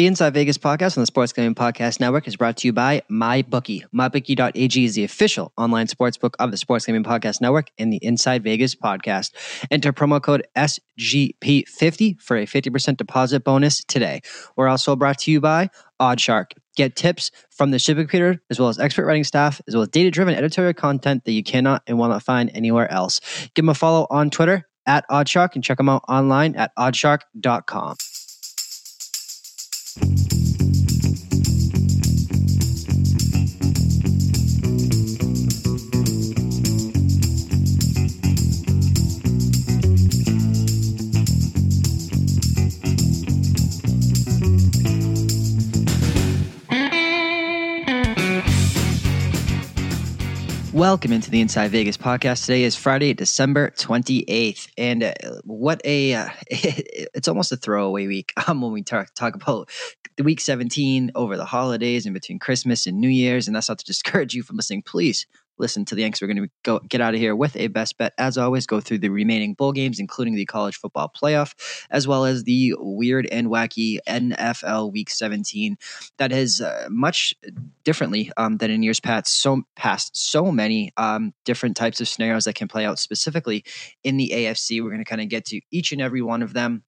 The Inside Vegas podcast on the Sports Gambling Podcast Network is brought to you by MyBookie. MyBookie.ag is the official online sportsbook of the Sports Gambling Podcast Network and the Inside Vegas podcast. Enter promo code SGP50 for a 50% deposit bonus today. We're also brought to you by Oddshark. Get tips from the shipping computer, as well as expert writing staff, as well as data driven editorial content that you cannot and will not find anywhere else. Give them a follow on Twitter at Oddshark and check them out online at oddshark.com. Welcome into the Inside Vegas podcast. Today is Friday, December 28th. And uh, what a, uh, it's almost a throwaway week um, when we talk, talk about the week 17 over the holidays and between Christmas and New Year's. And that's not to discourage you from listening. Please listen to the Yanks. We're going to go get out of here with a best bet. As always, go through the remaining bowl games, including the college football playoff, as well as the weird and wacky NFL Week 17. That is uh, much differently um, than in years past. So past so many um, different types of scenarios that can play out specifically in the AFC. We're going to kind of get to each and every one of them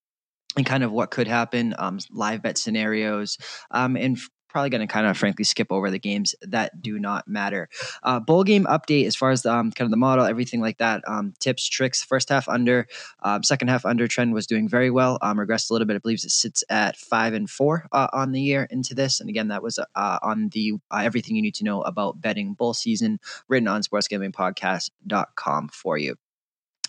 and kind of what could happen, um, live bet scenarios, um, and probably going to kind of frankly skip over the games that do not matter. Uh, bowl game update as far as the, um, kind of the model, everything like that. Um, tips, tricks. First half under, um, second half under. Trend was doing very well. Um, regressed a little bit. I believe it sits at five and four uh, on the year into this. And again, that was uh, on the uh, everything you need to know about betting bowl season written on sportsgamblingpodcast.com for you.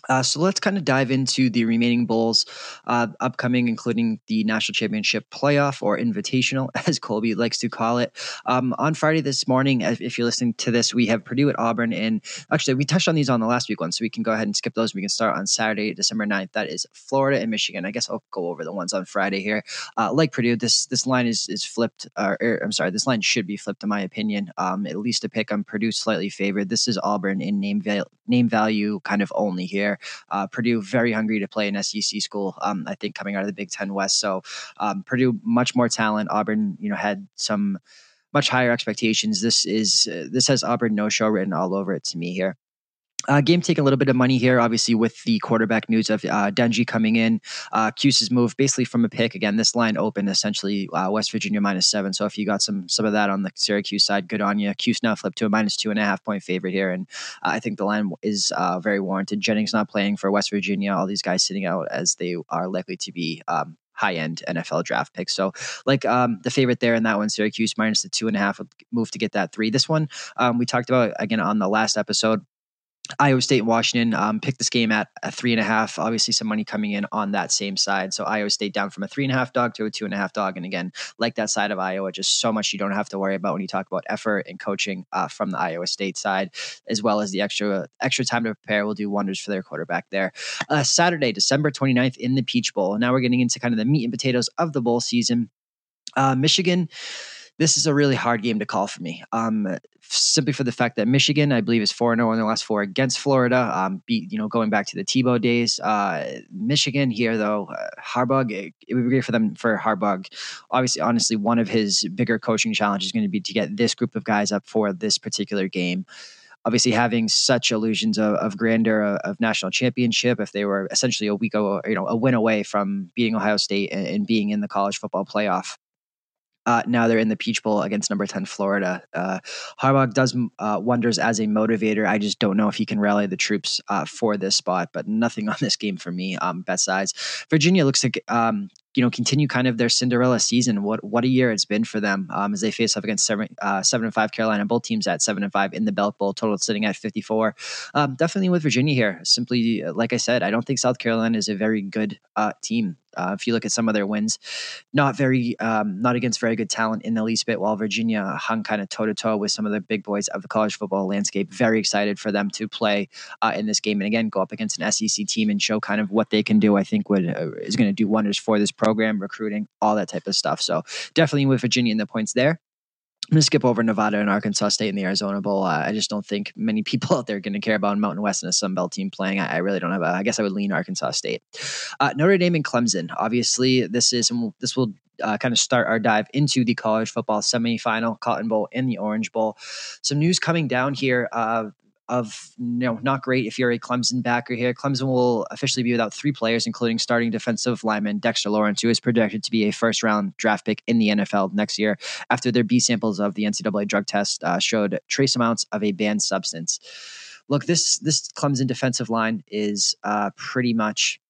Uh, so let's kind of dive into the remaining bowls uh, upcoming, including the national championship playoff or invitational, as Colby likes to call it. Um, on Friday this morning, if you're listening to this, we have Purdue at Auburn. And actually, we touched on these on the last week one, so we can go ahead and skip those. We can start on Saturday, December 9th. That is Florida and Michigan. I guess I'll go over the ones on Friday here. Uh, like Purdue, this this line is is flipped. Or, or, I'm sorry, this line should be flipped, in my opinion. Um, at least a pick on Purdue slightly favored. This is Auburn in name, name value kind of only here. Uh, Purdue very hungry to play an SEC school. Um, I think coming out of the Big Ten West, so um, Purdue much more talent. Auburn, you know, had some much higher expectations. This is uh, this has Auburn no show written all over it to me here. Uh, game taking a little bit of money here, obviously, with the quarterback news of uh, Dungey coming in. Uh, Cuse's move basically from a pick. Again, this line opened essentially uh, West Virginia minus seven. So if you got some some of that on the Syracuse side, good on you. Cuse now flipped to a minus two and a half point favorite here. And uh, I think the line is uh, very warranted. Jennings not playing for West Virginia. All these guys sitting out as they are likely to be um, high end NFL draft picks. So, like um, the favorite there in that one, Syracuse minus the two and a half move to get that three. This one um, we talked about again on the last episode. Iowa State and Washington um, picked this game at a three and a half. Obviously, some money coming in on that same side. So Iowa State down from a three and a half dog to a two and a half dog. And again, like that side of Iowa, just so much you don't have to worry about when you talk about effort and coaching uh, from the Iowa State side, as well as the extra extra time to prepare will do wonders for their quarterback there. Uh, Saturday, December 29th in the Peach Bowl. Now we're getting into kind of the meat and potatoes of the bowl season. Uh, Michigan this is a really hard game to call for me. Um, simply for the fact that Michigan, I believe, is four zero oh in the last four against Florida. Um, beat you know going back to the Tebow days. Uh, Michigan here though, uh, Harbaugh. It, it, would be great for them for Harbaugh. Obviously, honestly, one of his bigger coaching challenges is going to be to get this group of guys up for this particular game obviously having such illusions of, of grandeur of, of, national championship if they were essentially a week you know a win away from beating ohio state and, and, being in the college football playoff uh, now they're in the Peach Bowl against number 10 Florida. Uh, Harbaugh does uh, wonders as a motivator. I just don't know if he can rally the troops uh, for this spot, but nothing on this game for me. Um, size. Virginia looks like um, you know continue kind of their Cinderella season. What what a year it's been for them um, as they face off against seven uh, seven and five Carolina. Both teams at seven and five in the Belk Bowl, total sitting at fifty four. Um, definitely with Virginia here. Simply like I said, I don't think South Carolina is a very good uh, team. Uh, if you look at some of their wins, not very, um, not against very good talent in the least bit. While Virginia hung kind of toe to toe with some of the big boys of the college football landscape. Very excited for them to play uh, in this game and again go up against an SEC team and show kind of what they can do. I think would uh, is going to do wonders for this program, recruiting, all that type of stuff. So definitely with Virginia in the points there. I'm going to skip over Nevada and Arkansas State in the Arizona Bowl. Uh, I just don't think many people out there are going to care about Mountain West and a Sun Belt team playing. I, I, really don't have a. I guess I would lean Arkansas State. Uh, Notre Dame and Clemson. Obviously, this is and this will uh, kind of start our dive into the college football semifinal, Cotton Bowl, and the Orange Bowl. Some news coming down here. Uh, of you know not great if you're a Clemson backer here. Clemson will officially be without three players, including starting defensive lineman Dexter Lawrence, who is projected to be a first round draft pick in the NFL next year after their B samples of the NCAA drug test uh, showed trace amounts of a banned substance. Look, this this Clemson defensive line is uh, pretty much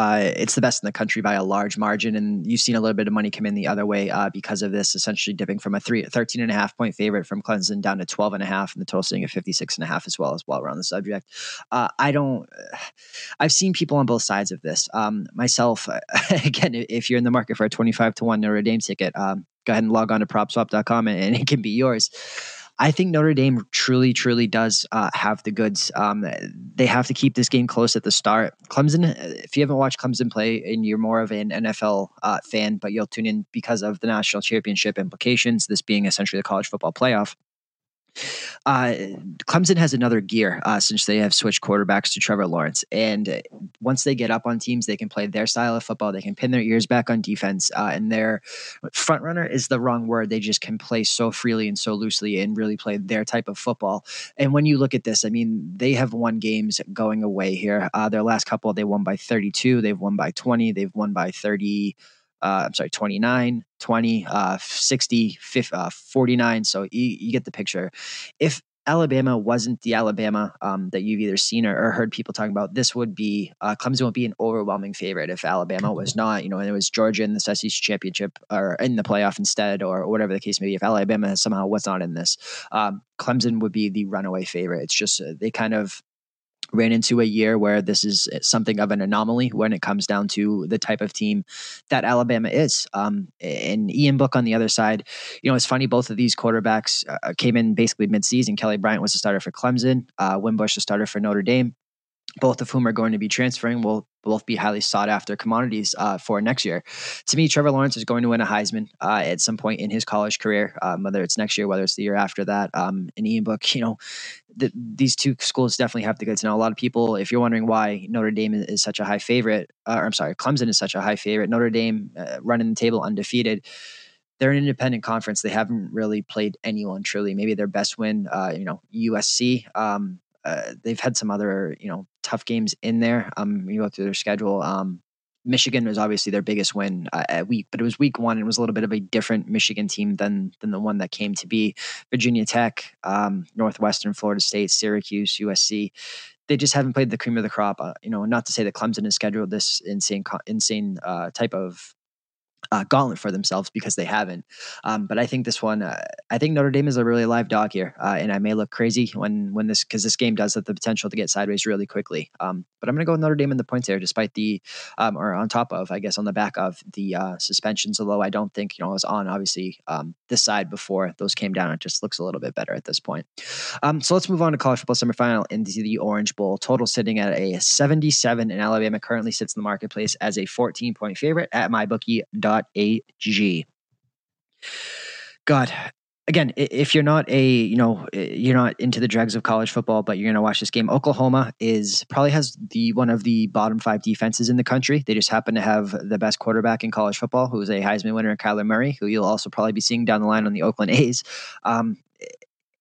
uh, it's the best in the country by a large margin. And you've seen a little bit of money come in the other way uh, because of this, essentially dipping from a three, 13 and a half point favorite from Clemson down to 12 and a half, and the total sitting at 56 and a half as well, as while we're on the subject. Uh, I don't, I've seen people on both sides of this. Um, myself, again, if you're in the market for a 25 to 1 Notre Dame ticket, um, go ahead and log on to propswap.com and, and it can be yours. I think Notre Dame truly, truly does uh, have the goods. Um, they have to keep this game close at the start. Clemson, if you haven't watched Clemson play and you're more of an NFL uh, fan, but you'll tune in because of the national championship implications, this being essentially the college football playoff. Uh, Clemson has another gear uh, since they have switched quarterbacks to Trevor Lawrence. And once they get up on teams, they can play their style of football. They can pin their ears back on defense. Uh, and their front runner is the wrong word. They just can play so freely and so loosely and really play their type of football. And when you look at this, I mean, they have won games going away here. Uh, their last couple, they won by 32, they've won by 20, they've won by 30 uh, I'm sorry, 29, 20, uh, 60, 50, uh, 49. So you, you, get the picture. If Alabama wasn't the Alabama um, that you've either seen or, or, heard people talking about, this would be uh, Clemson would be an overwhelming favorite if Alabama was not, you know, and it was Georgia in the SEC championship or in the playoff instead, or, or whatever the case may be. If Alabama somehow was not in this, um, Clemson would be the runaway favorite. It's just uh, they kind of ran into a year where this is something of an anomaly when it comes down to the type of team that Alabama is. Um, and Ian Book on the other side, you know, it's funny. Both of these quarterbacks uh, came in basically midseason. Kelly Bryant was a starter for Clemson. Uh, Wimbush a starter for Notre Dame both of whom are going to be transferring will both be highly sought after commodities uh, for next year. To me, Trevor Lawrence is going to win a Heisman uh, at some point in his college career, um, whether it's next year, whether it's the year after that. Um, and Ian Book, you know, the, these two schools definitely have the goods. Now, a lot of people, if you're wondering why Notre Dame is, is such a high favorite, uh, or I'm sorry, Clemson is such a high favorite, Notre Dame uh, running the table undefeated they're an independent conference. They haven't really played anyone truly. Maybe their best win, uh, you know, USC. Um, uh, they've had some other you know tough games in there. Um, you go through their schedule. Um, Michigan was obviously their biggest win uh, at week, but it was week one. And it was a little bit of a different Michigan team than than the one that came to be. Virginia Tech, um, Northwestern, Florida State, Syracuse, USC. They just haven't played the cream of the crop. Uh, you know, not to say that Clemson has scheduled this insane, insane uh, type of uh, gauntlet for themselves because they haven't. Um, but I think this one, uh, I think Notre Dame is a really live dog here, uh, and I may look crazy when when this because this game does have the potential to get sideways really quickly. Um, but I'm going to go with Notre Dame in the points here, despite the um, or on top of, I guess, on the back of the uh, suspensions. Although I don't think you know I was on obviously um, this side before those came down. It just looks a little bit better at this point. Um, so let's move on to college football semifinal into the Orange Bowl. Total sitting at a 77, and Alabama currently sits in the marketplace as a 14 point favorite at mybookie.com G. God, again, if you're not a, you know, you're not into the dregs of college football, but you're going to watch this game, Oklahoma is probably has the one of the bottom five defenses in the country. They just happen to have the best quarterback in college football, who is a Heisman winner, Kyler Murray, who you'll also probably be seeing down the line on the Oakland A's. Um,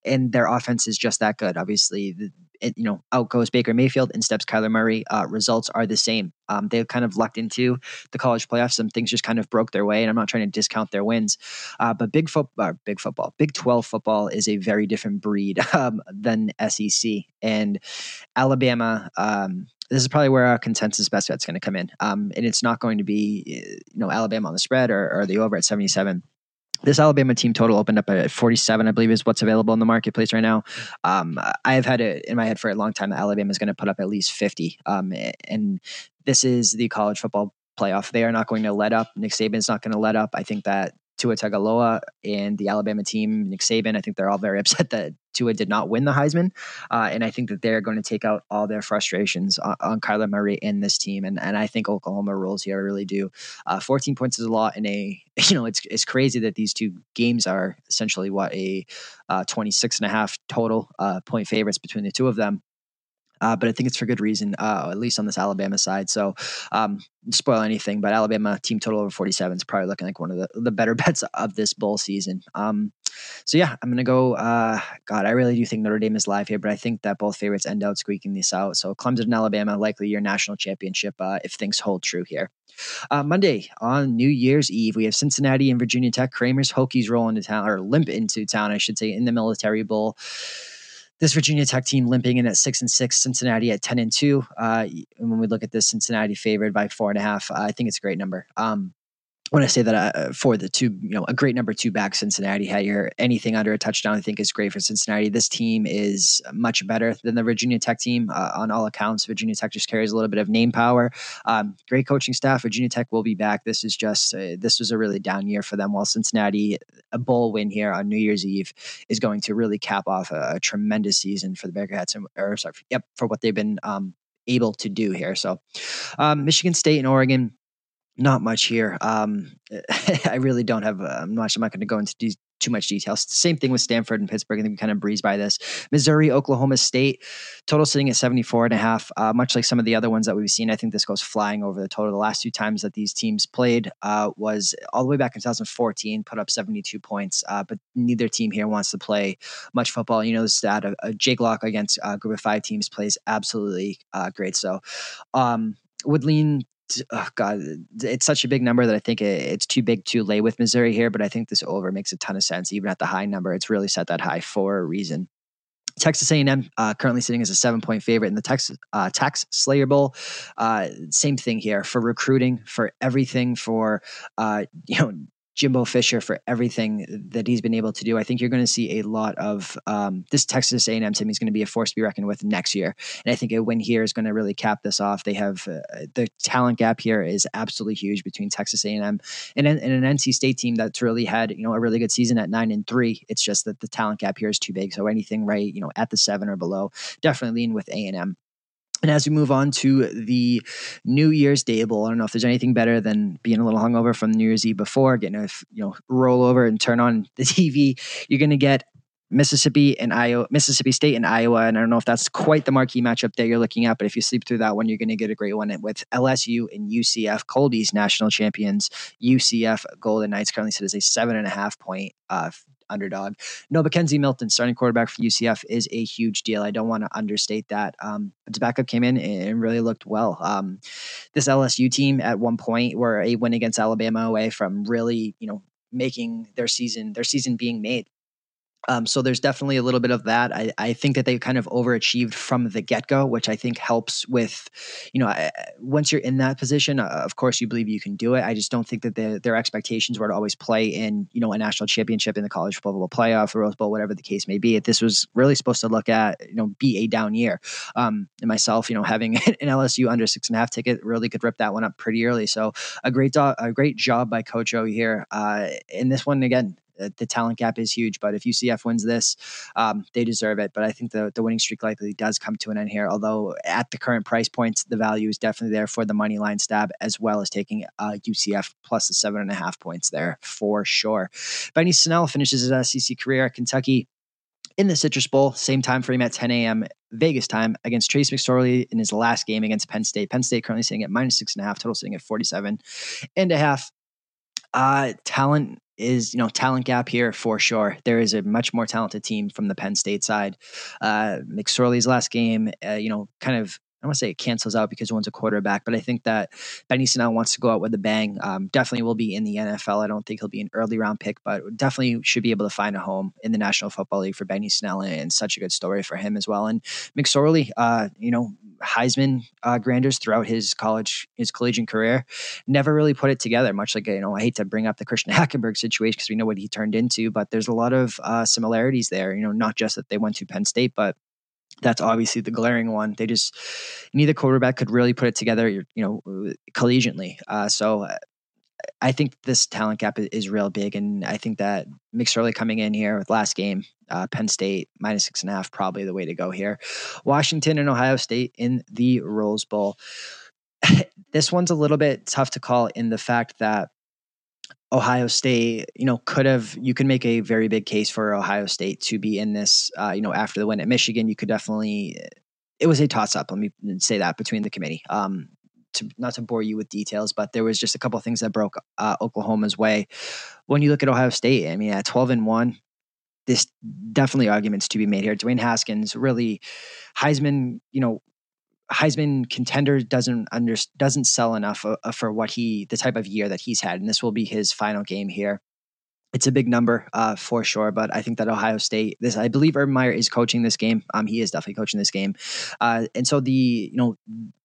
and their offense is just that good. Obviously, the, it, you know, out goes Baker Mayfield, in steps Kyler Murray. Uh, results are the same. Um, they've kind of lucked into the college playoffs. Some things just kind of broke their way, and I'm not trying to discount their wins. Uh, but big football, uh, big football, Big 12 football is a very different breed um, than SEC and Alabama. Um, this is probably where our consensus best bet's going to come in, um, and it's not going to be you know Alabama on the spread or, or the over at 77 this Alabama team total opened up at 47, I believe, is what's available in the marketplace right now. Um, I have had it in my head for a long time that Alabama is going to put up at least 50. Um, and this is the college football playoff. They are not going to let up. Nick Saban's not going to let up. I think that Tua Tagaloa and the Alabama team, Nick Saban. I think they're all very upset that Tua did not win the Heisman, uh, and I think that they're going to take out all their frustrations on, on Kyler Murray and this team. And and I think Oklahoma rules here. I really do. Uh, 14 points is a lot in a you know it's it's crazy that these two games are essentially what a uh, 26 and a half total uh, point favorites between the two of them. Uh, but I think it's for good reason, uh, at least on this Alabama side. So, um, spoil anything, but Alabama team total over 47 is probably looking like one of the, the better bets of this bowl season. Um, so, yeah, I'm going to go. Uh, God, I really do think Notre Dame is live here, but I think that both favorites end out squeaking this out. So, Clemson and Alabama, likely your national championship uh, if things hold true here. Uh, Monday on New Year's Eve, we have Cincinnati and Virginia Tech. Kramer's Hokies roll into town, or limp into town, I should say, in the Military Bowl this Virginia Tech team limping in at six and six, Cincinnati at ten and two. Uh, and when we look at this, Cincinnati favored by four and a half. I think it's a great number. Um, when I say that uh, for the two, you know, a great number two back Cincinnati had your anything under a touchdown, I think is great for Cincinnati. This team is much better than the Virginia Tech team uh, on all accounts. Virginia Tech just carries a little bit of name power. Um, great coaching staff. Virginia Tech will be back. This is just uh, this was a really down year for them. While Cincinnati, a bowl win here on New Year's Eve is going to really cap off a, a tremendous season for the Bearcats. Or sorry, yep, for what they've been um, able to do here. So, um, Michigan State and Oregon not much here. Um, I really don't have uh, much. I'm not going to go into de- too much details. Same thing with Stanford and Pittsburgh. I think we kind of breeze by this. Missouri, Oklahoma State, total sitting at 74 and a half. Uh, much like some of the other ones that we've seen, I think this goes flying over the total. The last two times that these teams played uh, was all the way back in 2014, put up 72 points. Uh, but neither team here wants to play much football. You know the stat of Jake Lock against a group of five teams plays absolutely uh, great. So um, would lean oh God, it's such a big number that I think it's too big to lay with Missouri here. But I think this over makes a ton of sense, even at the high number. It's really set that high for a reason. Texas A&M uh, currently sitting as a seven point favorite in the Texas uh, Tax Slayer Bowl. Uh, same thing here for recruiting, for everything, for uh, you know Jimbo Fisher for everything that he's been able to do. I think you're going to see a lot of um, this Texas A&M team is going to be a force to be reckoned with next year, and I think a win here is going to really cap this off. They have uh, the talent gap here is absolutely huge between Texas A&M and, and an NC State team that's really had you know a really good season at nine and three. It's just that the talent gap here is too big. So anything right you know at the seven or below, definitely lean with A&M. And as we move on to the New Year's Bowl, I don't know if there's anything better than being a little hungover from New Year's Eve before, getting a you know roll over and turn on the TV. You're going to get Mississippi and Iowa, Mississippi State and Iowa, and I don't know if that's quite the marquee matchup that you're looking at, but if you sleep through that one, you're going to get a great one with LSU and UCF, Colby's national champions. UCF Golden Knights currently sit as a seven and a half point uh, underdog. No, McKenzie Milton, starting quarterback for UCF, is a huge deal. I don't want to understate that. Um, but his backup came in and really looked well. Um, this LSU team at one point were a win against Alabama away from really, you know, making their season their season being made um, so there's definitely a little bit of that. I, I think that they kind of overachieved from the get go, which I think helps with, you know, I, once you're in that position, uh, of course you believe you can do it. I just don't think that the, their expectations were to always play in, you know, a national championship in the college football playoff, the Rose Bowl, whatever the case may be. This was really supposed to look at, you know, be a down year. Um, and myself, you know, having an LSU under six and a half ticket really could rip that one up pretty early. So a great, do- a great job by Coach O here. Uh, in this one again, the talent gap is huge. But if UCF wins this, um, they deserve it. But I think the, the winning streak likely does come to an end here. Although at the current price points, the value is definitely there for the money line stab, as well as taking uh, UCF plus the seven and a half points there for sure. Benny Snell finishes his SEC career at Kentucky in the Citrus Bowl, same time frame at 10 a.m. Vegas time against Trace McSorley in his last game against Penn State. Penn State currently sitting at minus six and a half, total sitting at 47 and a half. Uh, talent is you know talent gap here for sure. There is a much more talented team from the Penn State side. Uh, McSorley's last game, uh, you know, kind of I don't want to say it cancels out because one's a quarterback, but I think that Benny Snell wants to go out with a bang. Um, definitely will be in the NFL. I don't think he'll be an early round pick, but definitely should be able to find a home in the National Football League for Benny Snell, and such a good story for him as well. And McSorley, uh, you know, Heisman uh, granders throughout his college, his collegiate career, never really put it together. Much like you know, I hate to bring up the Christian Hackenberg situation because we know what he turned into, but there's a lot of uh, similarities there. You know, not just that they went to Penn State, but that's obviously the glaring one. They just neither quarterback could really put it together, you know, collegiately. Uh, so uh, I think this talent gap is, real big, and I think that McSorley coming in here with last game, uh, Penn State minus six and a half, probably the way to go here. Washington and Ohio State in the Rose Bowl. this one's a little bit tough to call in the fact that Ohio State, you know, could have you can make a very big case for Ohio State to be in this. Uh, you know, after the win at Michigan, you could definitely. It was a toss up. Let me say that between the committee. Um, to not to bore you with details, but there was just a couple things that broke uh, Oklahoma's way. When you look at Ohio State, I mean, at twelve and one, this definitely arguments to be made here. Dwayne Haskins really Heisman, you know, Heisman contender doesn't under, doesn't sell enough uh, uh, for what he the type of year that he's had, and this will be his final game here. It's a big number uh, for sure, but I think that Ohio State. This I believe Urban Meyer is coaching this game. Um, he is definitely coaching this game, uh, and so the you know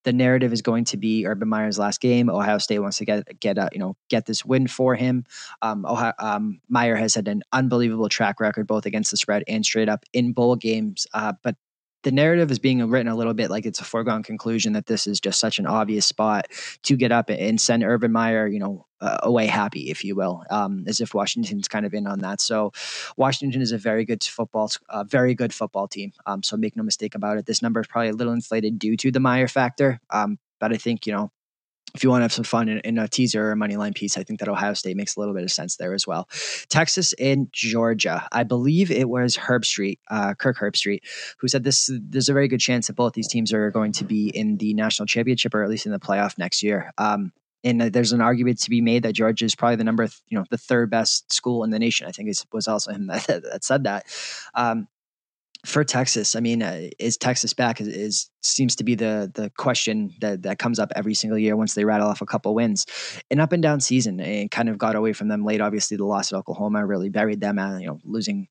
the narrative is going to be Urban Meyer's last game. Ohio State wants to get get a, you know get this win for him. Um, Ohio, um, Meyer has had an unbelievable track record both against the spread and straight up in bowl games, uh, but the narrative is being written a little bit like it's a foregone conclusion that this is just such an obvious spot to get up and send Urban Meyer, you know, uh, away happy, if you will, um, as if Washington's kind of in on that. So Washington is a very good football, uh, very good football team. Um, so make no mistake about it. This number is probably a little inflated due to the Meyer factor. Um, but I think you know if you want to have some fun in, in, a teaser or a money line piece, I think that Ohio State makes a little bit of sense there as well. Texas and Georgia. I believe it was Herbstreit, uh, Kirk Herbstreit, who said this. There's a very good chance that both these teams are going to be in the national championship or at least in the playoff next year. Um, and there's an argument to be made that Georgia is probably the number, you know, the third best school in the nation. I think it was also him that, that said that. Um, for Texas, I mean, uh, is Texas back? Is, is, seems to be the the question that that comes up every single year once they rattle off a couple wins, an up and down season, and kind of got away from them late. Obviously, the loss at Oklahoma really buried them. Uh, you know, losing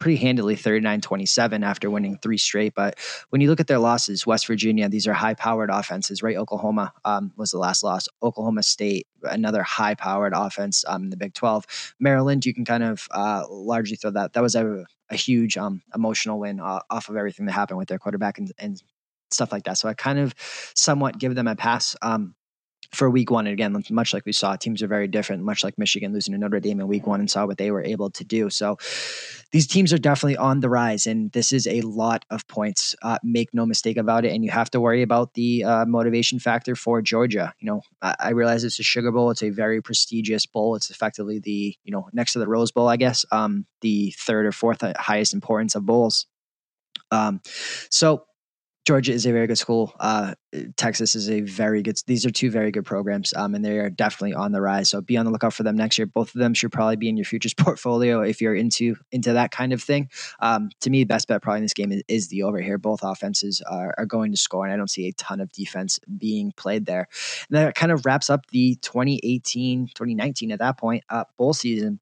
pretty handily 39-27 after winning three straight. But when you look at their losses, West Virginia, these are high-powered offenses, right? Oklahoma um, was the last loss. Oklahoma State, another high-powered offense um, in the Big 12. Maryland, you can kind of uh, largely throw that. That was a a huge um, emotional win uh, off of everything that happened with their quarterback and, and, stuff like that. So I kind of somewhat give them a pass. Um, for week one. And again, much like we saw, teams are very different, much like Michigan losing to Notre Dame in week one and saw what they were able to do. So these teams are definitely on the rise, and this is a lot of points. Uh, make no mistake about it. And you have to worry about the uh, motivation factor for Georgia. You know, I, I, realize it's a Sugar Bowl, it's a very prestigious bowl. It's effectively the, you know, next to the Rose Bowl, I guess, um, the third or fourth highest importance of bowls. Um, so Georgia is a very good school. Uh, Texas is a very good. These are two very good programs, um, and they are definitely on the rise. So be on the lookout for them next year. Both of them should probably be in your futures portfolio if you're into into that kind of thing. Um, to me, the best bet probably in this game is, is the over here. Both offenses are, are, going to score, and I don't see a ton of defense being played there. And that kind of wraps up the 2018, 2019 at that point uh, bowl season.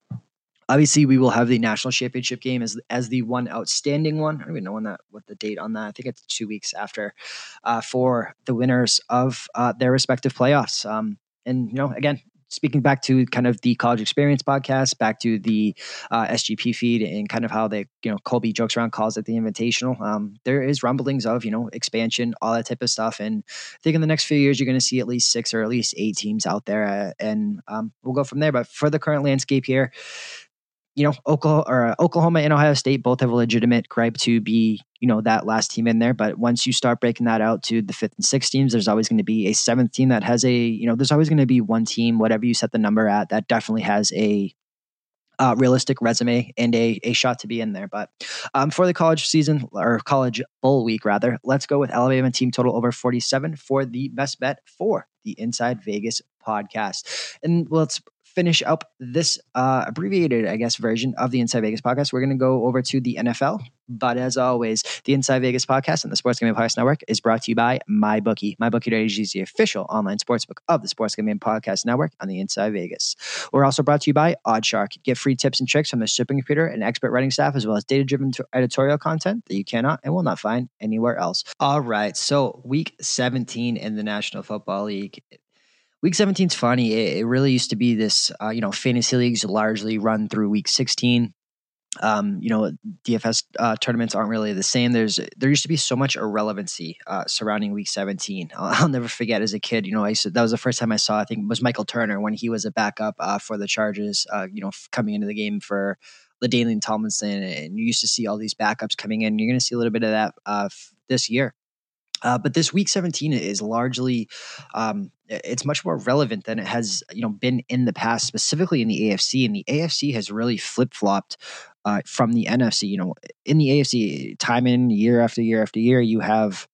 Obviously, we will have the national championship game as as the one outstanding one. I don't even know when that what the date on that. I think it's two weeks after uh, for the winners of uh, their respective playoffs. Um, and you know, again, speaking back to kind of the college experience podcast, back to the uh, SGP feed, and kind of how they, you know, Colby jokes around, calls it the invitational. Um, there is rumblings of, you know, expansion, all that type of stuff. And I think in the next few years, you're going to see at least six or at least eight teams out there. Uh, and um, we'll go from there. But for the current landscape here, you know, Oklahoma or uh, Oklahoma and Ohio State both have a legitimate gripe to be, you know, that last team in there. But once you start breaking that out to the fifth and sixth teams, there's always going to be a seventh team that has a, you know, there's always going to be one team, whatever you set the number at, that definitely has a uh, realistic resume and a, a shot to be in there. But um, for the college season or college bowl week, rather, let's go with Alabama team total over 47 for the best bet for the Inside Vegas podcast. And let's finish up this uh, abbreviated, I guess, version of the Inside Vegas podcast, we're going to go over to the NFL. But as always, the Inside Vegas podcast and the Sports Gambling Podcast Network is brought to you by MyBookie. MyBookie.ag is the official online sportsbook of the Sports Gambling Podcast Network on the Inside Vegas. We're also brought to you by OddsShark. Get free tips and tricks from the shipping computer and expert writing staff, as well as data driven editorial content that you cannot and will not find anywhere else. All right. So, week 17 in the National Football League Week 17 is funny. It, it, really used to be this, uh, you know, fantasy leagues largely run through week 16. um, you know, DFS uh, tournaments aren't really the same. There's there used to be so much irrelevancy uh, surrounding Week 17. I'll, I'll, never forget as a kid. You know, I that was the first time I saw. I think was Michael Turner when he was a backup uh, for the Chargers. Uh, you know, coming into the game for the LaDainian Tomlinson, and you used to see all these backups coming in. You're going to see a little bit of that uh, this year. Uh, but this week 17 is largely um, it's much more relevant than it has you know been in the past specifically in the afc and the afc has really flip-flopped uh, from the NFC. You know, in the AFC, time in year after year after year, you have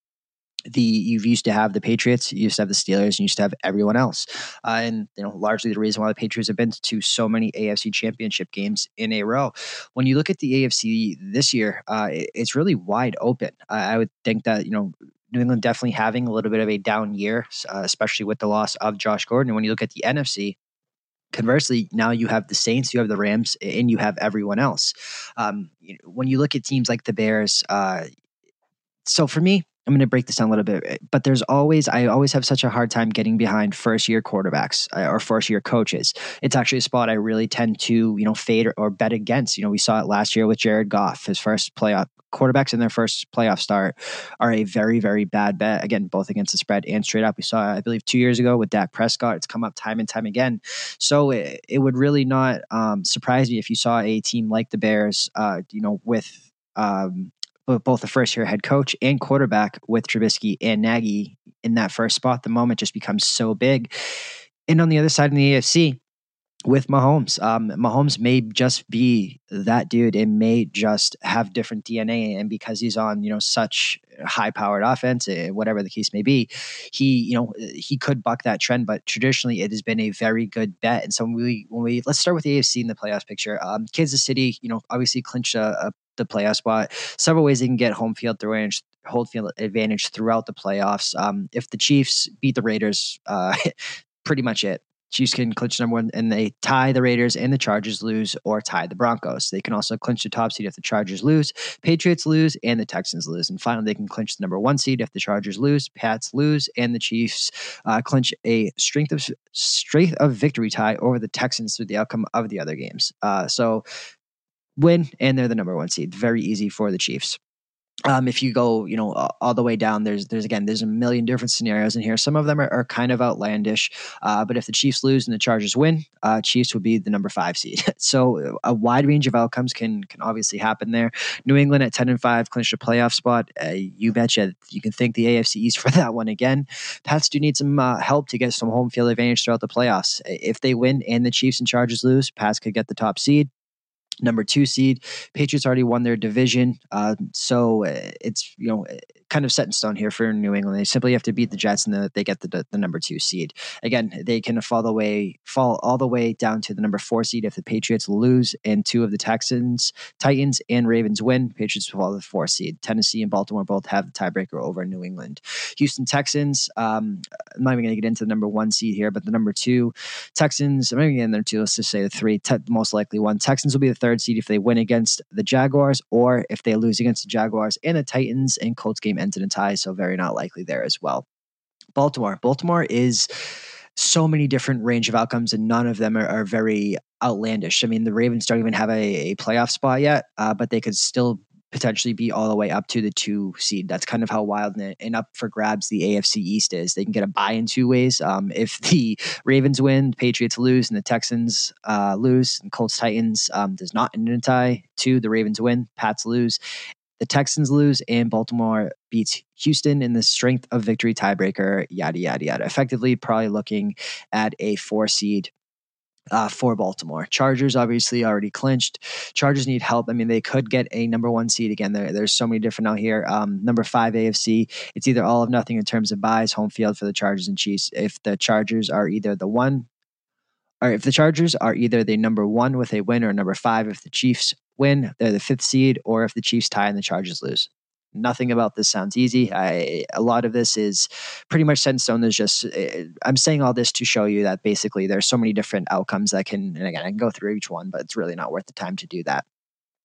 the you've used to have the Patriots, you used to have the Steelers, and you used to have everyone else. Uh, and you know, largely the reason why the Patriots have been to so many AFC Championship games in a row. When you look at the AFC this year, uh, it's really wide open. I would think that you know New England definitely having a little bit of a down year, uh, especially with the loss of Josh Gordon. When you look at the NFC, conversely, now you have the Saints, you have the Rams, and you have everyone else. Um, you know, when you look at teams like the Bears, uh, so for me, I'm going to break this down a little bit, eh, but there's always, I always have such a hard time getting behind first year quarterbacks uh, or first year coaches. It's actually a spot I really tend to, you know, fade or, or, bet against. You know, we saw it last year with Jared Goff, his first playoff quarterbacks in their first playoff start are a very, very bad bet. Again, both against the spread and straight up. We saw, I believe, two years ago with Dak Prescott. It's come up time and time again. So it, it would really not um, surprise me if you saw a team like the Bears, uh, you know, with um, both the first year head coach and quarterback with Trubisky and Nagy in that first spot. The moment just becomes so big. And on the other side in the AFC, with Mahomes. Um, Mahomes may just be that dude. It may just have different DNA, and because he's on, you know, such high-powered offense, eh, whatever the case may be, he, you know, he could buck that trend. But traditionally, it has been a very good bet. And so when we, when we let's start with the AFC in the playoffs picture. Um, Kansas City, you know, obviously clinched a, a the playoff spot. Several ways they can get home field advantage, hold field advantage throughout the playoffs. Um, if the Chiefs beat the Raiders, uh, pretty much it. Chiefs can clinch number one and they tie the Raiders and the Chargers lose or tie the Broncos. They can also clinch the top seed if the Chargers lose, Patriots lose, and the Texans lose. And finally, they can clinch the number one seed if the Chargers lose, Pats lose, and the Chiefs uh, clinch a strength of strength of victory tie over the Texans through the outcome of the other games. Uh, so win, and they're the number one seed. Very easy for the Chiefs um, if you go, you know, all the way down, there's there's again there's a million different scenarios in here. Some of them are, are kind of outlandish, uh, but if the Chiefs lose and the Chargers win, uh, Chiefs would be the number five seed. so a wide range of outcomes can can obviously happen there. New England at ten and five clinched a playoff spot. Uh, you betcha you can thank the AFC East for that one again. Pats do need some uh, help to get some home field advantage throughout the playoffs. If they win and the Chiefs and Chargers lose, Pats could get the top seed number two seed. Patriots already won their division, uh, so uh, it's you know kind of set in stone here for New England. They simply have to beat the Jets, and the, they get the, the number two seed. Again, they can fall the way fall all the way down to the number four seed if the Patriots lose and two of the Texans, Titans, and Ravens win. Patriots fall to the four seed. Tennessee and Baltimore both have the tiebreaker over New England. Houston Texans. Um, I'm not even going to get into the number one seed here, but the number two Texans. I'm not even getting there two. Let's just say the three te- most likely one. Texans will be the third seed if they win against the Jaguars, or if they lose against the Jaguars and the Titans and Colts game ended in tie, so very not likely there as well. Baltimore. Baltimore is so many different range of outcomes, and none of them are, are very outlandish. I mean, the Ravens don't even have a, a playoff spot yet, uh, but they could still potentially be all the way up to the two seed. That's kind of how wild and, up for grabs the AFC East is. They can get a buy in two ways. Um, if the Ravens win, the Patriots lose, and the Texans uh, lose, and Colts Titans um, does not end in a tie. Two, the Ravens win, Pats lose, the Texans lose and Baltimore beats Houston in the strength of victory tiebreaker, yada, yada, yada. Effectively, probably looking at a four seed uh, for Baltimore. Chargers obviously already clinched. Chargers need help. I mean, they could get a number one seed again. There, there's so many different out here. Um, number five AFC. It's either all of nothing in terms of buys, home field for the Chargers and Chiefs. If the Chargers are either the one, or if the Chargers are either the number one with a win or number five if the Chiefs win, they're the fifth seed, or if the Chiefs tie and the Chargers lose. Nothing about this sounds easy. I, a lot of this is pretty much set in stone. There's just, eh, I'm saying all this to show you that basically there's so many different outcomes that can, and again, I can go through each one, but it's really not worth the time to do that.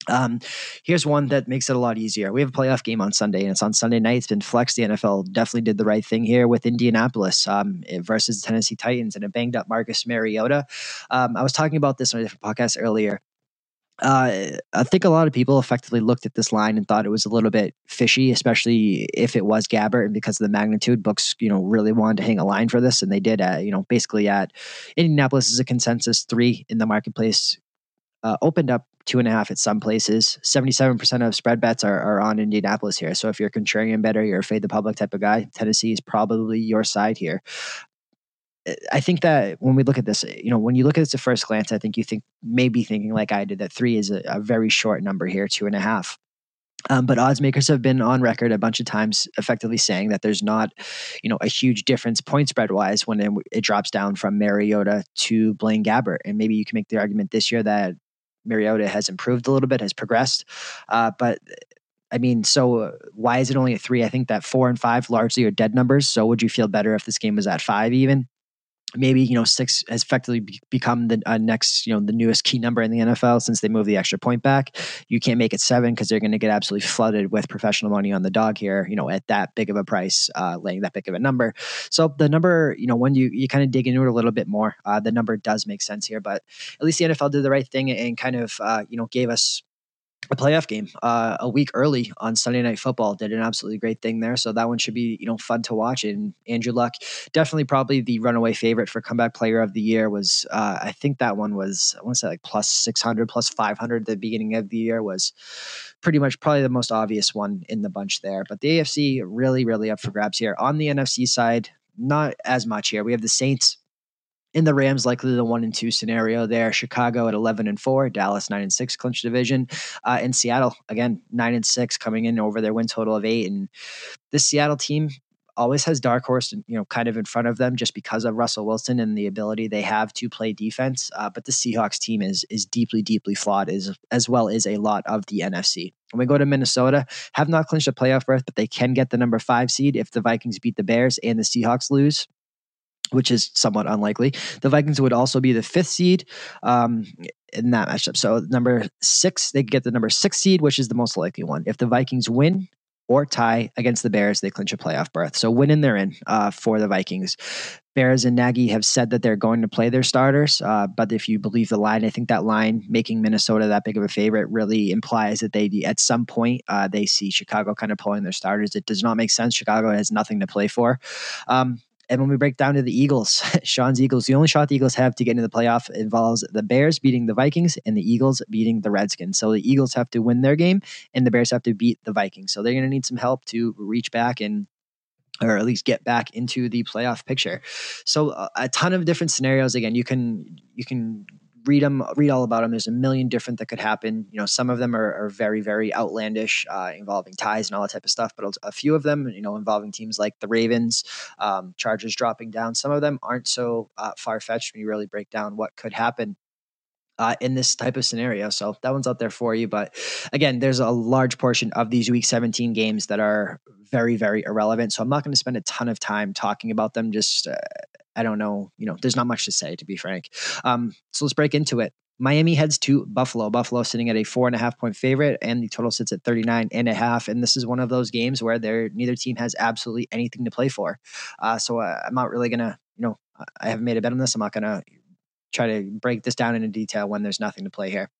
Um, here's one that makes it a lot easier. We have a playoff game on Sunday, and it's on Sunday night. It's been flexed. The NFL definitely did the right thing here with Indianapolis um, versus the Tennessee Titans and a banged up Marcus Mariota. Um, I was talking about this on a different podcast earlier Uh, I think a lot of people effectively looked at this line and thought it was a little bit fishy, especially if it was Gabbert, and because of the magnitude, books you know really wanted to hang a line for this, and they did. At, you know, basically at Indianapolis is a consensus three in the marketplace. Uh, opened up two and a half at some places. Seventy-seven percent of spread bets are, are on Indianapolis here. So if you're contrarian better, you're a fade the public type of guy. Tennessee is probably your side here. I think that when we look at this, you know, when you look at this at first glance, I think you think maybe thinking like I did that three is a, a very short number here, two and a half. Um, but odds makers have been on record a bunch of times, effectively saying that there's not, you know, a huge difference point spread wise when it, it drops down from Mariota to Blaine Gabbert. And maybe you can make the argument this year that Mariota has improved a little bit, has progressed. Uh, but I mean, so why is it only a three? I think that four and five largely are dead numbers. So would you feel better if this game was at five even? Maybe you know six has effectively become the uh, next you know the newest key number in the NFL since they moved the extra point back. You can't make it seven because they're going to get absolutely flooded with professional money on the dog here. You know at that big of a price, uh, laying that big of a number. So the number, you know, when you you kind of dig into it a little bit more, uh, the number does make sense here. But at least the NFL did the right thing and kind of uh, you know gave us a playoff game uh, a week early on Sunday Night Football. Did an absolutely great thing there, so that one should be you know fun to watch. And Andrew Luck, definitely probably the runaway favorite for comeback player of the year was. Uh, I think that one was I want to say like plus six hundred, plus five hundred. The beginning of the year was pretty much probably the most obvious one in the bunch there. But the AFC really really up for grabs here. On the NFC side, not as much here. We have the Saints in the Rams, likely the one and two scenario there. Chicago at eleven and four, Dallas nine and six, clinch division, uh, and Seattle again nine and six, coming in over their win total of eight. And this Seattle team always has dark horse, you know, kind of in front of them just because of Russell Wilson and the ability they have to play defense. Uh, but the Seahawks team is is deeply, deeply flawed, as as well as a lot of the NFC. When we go to Minnesota, have not clinched a playoff berth, but they can get the number five seed if the Vikings beat the Bears and the Seahawks lose which is somewhat unlikely. The Vikings would also be the fifth seed um, in that matchup. So number six, they get the number six seed, which is the most likely one. If the Vikings win or tie against the Bears, they clinch a playoff berth. So winning, they're in uh, for the Vikings. Bears and Nagy have said that they're going to play their starters, uh, but if you believe the line, I think that line making Minnesota that big of a favorite really implies that they, at some point, uh, they see Chicago kind of pulling their starters. It does not make sense. Chicago has nothing to play for. Um, and when we break down to the Eagles, Sean's Eagles, the only shot the Eagles have to get into the playoff involves the Bears beating the Vikings and the Eagles beating the Redskins. So the Eagles have to win their game and the Bears have to beat the Vikings. So they're going to need some help to reach back and or at least get back into the playoff picture. So uh, a ton of different scenarios. Again, you can you can read them, read all about them. There's a million different that could happen. You know, some of them are, are very, very outlandish, uh, involving ties and all that type of stuff. But a few of them, you know, involving teams like the Ravens, um, Chargers dropping down. Some of them aren't so uh, far fetched when you really break down what could happen. Uh, in this type of scenario. So that one's out there for you. But again, there's a large portion of these week 17 games that are very, very irrelevant. So I'm not going to spend a ton of time talking about them. Just uh, I don't know. You know, there's not much to say, to be frank. Um, so let's break into it. Miami heads to Buffalo. Buffalo sitting at a four and a half point favorite, and the total sits at 39 and a half. And this is one of those games where there neither team has absolutely anything to play for. Uh, so uh, I'm not really gonna, you know, I haven't made a bet on this. I'm not gonna try to break this down into detail when there's nothing to play here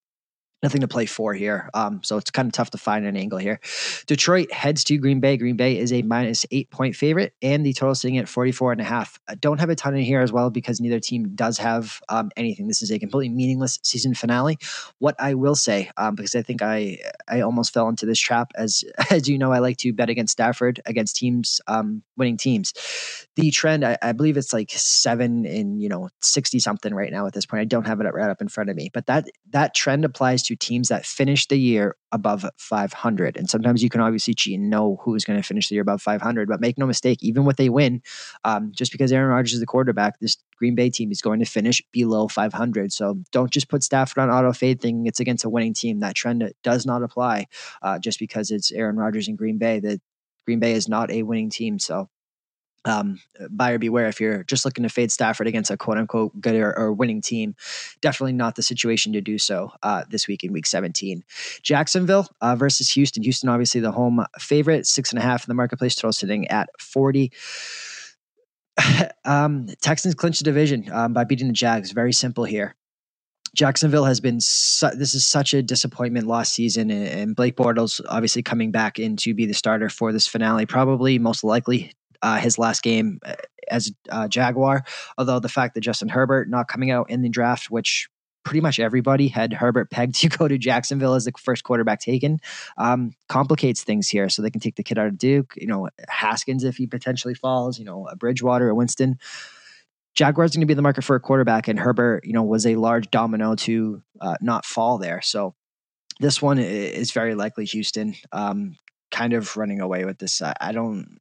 nothing to play for here. Um, so it's kind of tough to find an angle here. Detroit heads to Green Bay. Green Bay is a minus eight point favorite, and the total sitting at 44 and a half. I don't have a ton in here as well because neither team does have um, anything. This is a completely meaningless season finale. What I will say, um, because I think I I almost fell into this trap, as as you know, I like to bet against Stafford against teams um, winning teams. The trend, I, I believe it's like seven in you know 60 something right now at this point. I don't have it right up in front of me, but that that trend applies to to teams that finish the year above 500. And sometimes you can obviously cheat and know who's going to finish the year above 500. But make no mistake, even when they win, um, just because Aaron Rodgers is the quarterback, this Green Bay team is going to finish below 500. So don't just put Stafford on auto fade thinking it's against a winning team. That trend does not apply uh, just because it's Aaron Rodgers in Green Bay. That Green Bay is not a winning team. So um, buyer beware if you're just looking to fade Stafford against a quote unquote good or, or winning team. Definitely not the situation to do so uh, this week in week 17. Jacksonville uh, versus Houston. Houston, obviously the home favorite, six and a half in the marketplace, total sitting at 40. um, Texans clinch the division um, by beating the Jags. Very simple here. Jacksonville has been su- this is such a disappointment last season, and Blake Bortles obviously coming back in to be the starter for this finale, probably most likely uh, his last game uh, as uh, Jaguar. Although the fact that Justin Herbert not coming out in the draft, which pretty much everybody had Herbert pegged to go to Jacksonville as the first quarterback taken, um, complicates things here. So they can take the kid out of Duke, you know, Haskins if he potentially falls, you know, a Bridgewater or Winston. Jaguars going to be the market for a quarterback, and Herbert, you know, was a large domino to uh, not fall there. So this one is very likely Houston, um, kind of running away with this. I don't.